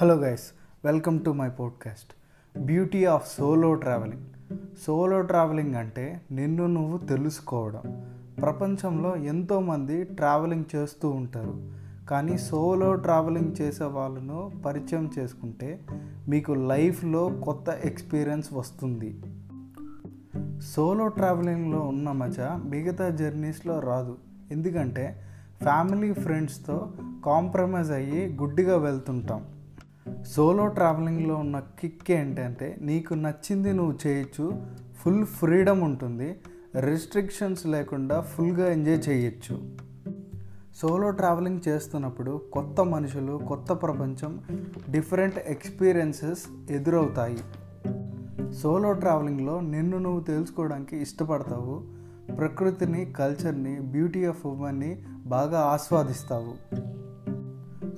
Hello guys welcome to my podcast beauty of solo travelling solo travelling అంటే నిన్ను నువ్వు తెలుసుకోవడం. ప్రపంచంలో ఎంతోమంది ట్రావెలింగ్ చేస్తూ ఉంటారు. కానీ సోలో ట్రావెలింగ్ చేసే వాళ్ళను పరిచయం చేసుకుంటే మీకు లైఫ్లో కొత్త ఎక్స్పీరియన్స్ వస్తుంది. సోలో ట్రావెలింగ్లో ఉన్న మజా మిగతా జర్నీస్లో రాదు. ఎందుకంటే ఫ్యామిలీ ఫ్రెండ్స్తో కాంప్రమైజ్ అయ్యి గుడ్డిగా వెళ్తుంటాం. సోలో ట్రావెలింగ్లో ఉన్న కిక్ ఏంటంటే నీకు నచ్చింది నువ్వు చేయొచ్చు ఫుల్ ఫ్రీడమ్ ఉంటుంది రిస్ట్రిక్షన్స్ లేకుండా ఫుల్గా ఎంజాయ్ చేయొచ్చు. సోలో ట్రావెలింగ్ చేస్తున్నప్పుడు కొత్త మనుషులు కొత్త ప్రపంచం డిఫరెంట్ ఎక్స్పీరియన్సెస్ ఎదురవుతాయి. సోలో ట్రావెలింగ్లో నిన్ను నువ్వు తెలుసుకోవడానికి ఇష్టపడతావు ప్రకృతిని కల్చర్ని బ్యూటీ ఆఫ్ ఉమెన్ని బాగా ఆస్వాదిస్తావు.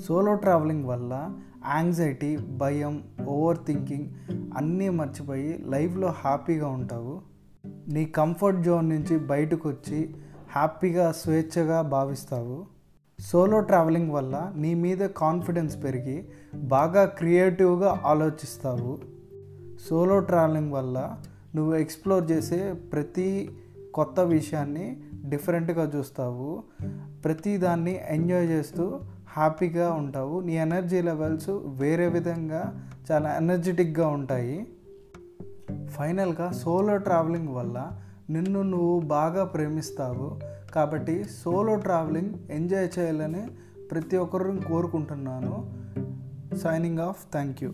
సోలో ట్రావెలింగ్ వల్ల యాంగ్జైటీ భయం ఓవర్ థింకింగ్ అన్నీ మర్చిపోయి లైఫ్లో హ్యాపీగా ఉంటావు. నీ కంఫర్ట్ జోన్ నుంచి బయటకు వచ్చి హ్యాపీగా స్వేచ్ఛగా భావిస్తావు. సోలో ట్రావెలింగ్ వల్ల నీ మీద కాన్ఫిడెన్స్ పెరిగి బాగా క్రియేటివ్గా ఆలోచిస్తావు. సోలో ట్రావెలింగ్ వల్ల నువ్వు ఎక్స్ప్లోర్ చేసే ప్రతి కొత్త విషయాన్ని డిఫరెంట్గా చూస్తావు. ప్రతిదాన్ని ఎంజాయ్ చేస్తూ హ్యాపీగా ఉంటావు. నీ ఎనర్జీ లెవెల్స్ వేరే విధంగా చాలా ఎనర్జెటిక్గా ఉంటాయి. ఫైనల్గా సోలో ట్రావెలింగ్ వల్ల నిన్ను నువ్వు బాగా ప్రేమిస్తావు. కాబట్టి సోలో ట్రావెలింగ్ ఎంజాయ్ చేయాలని ప్రతి ఒక్కరిని కోరుకుంటున్నాను. Signing off. Thank you.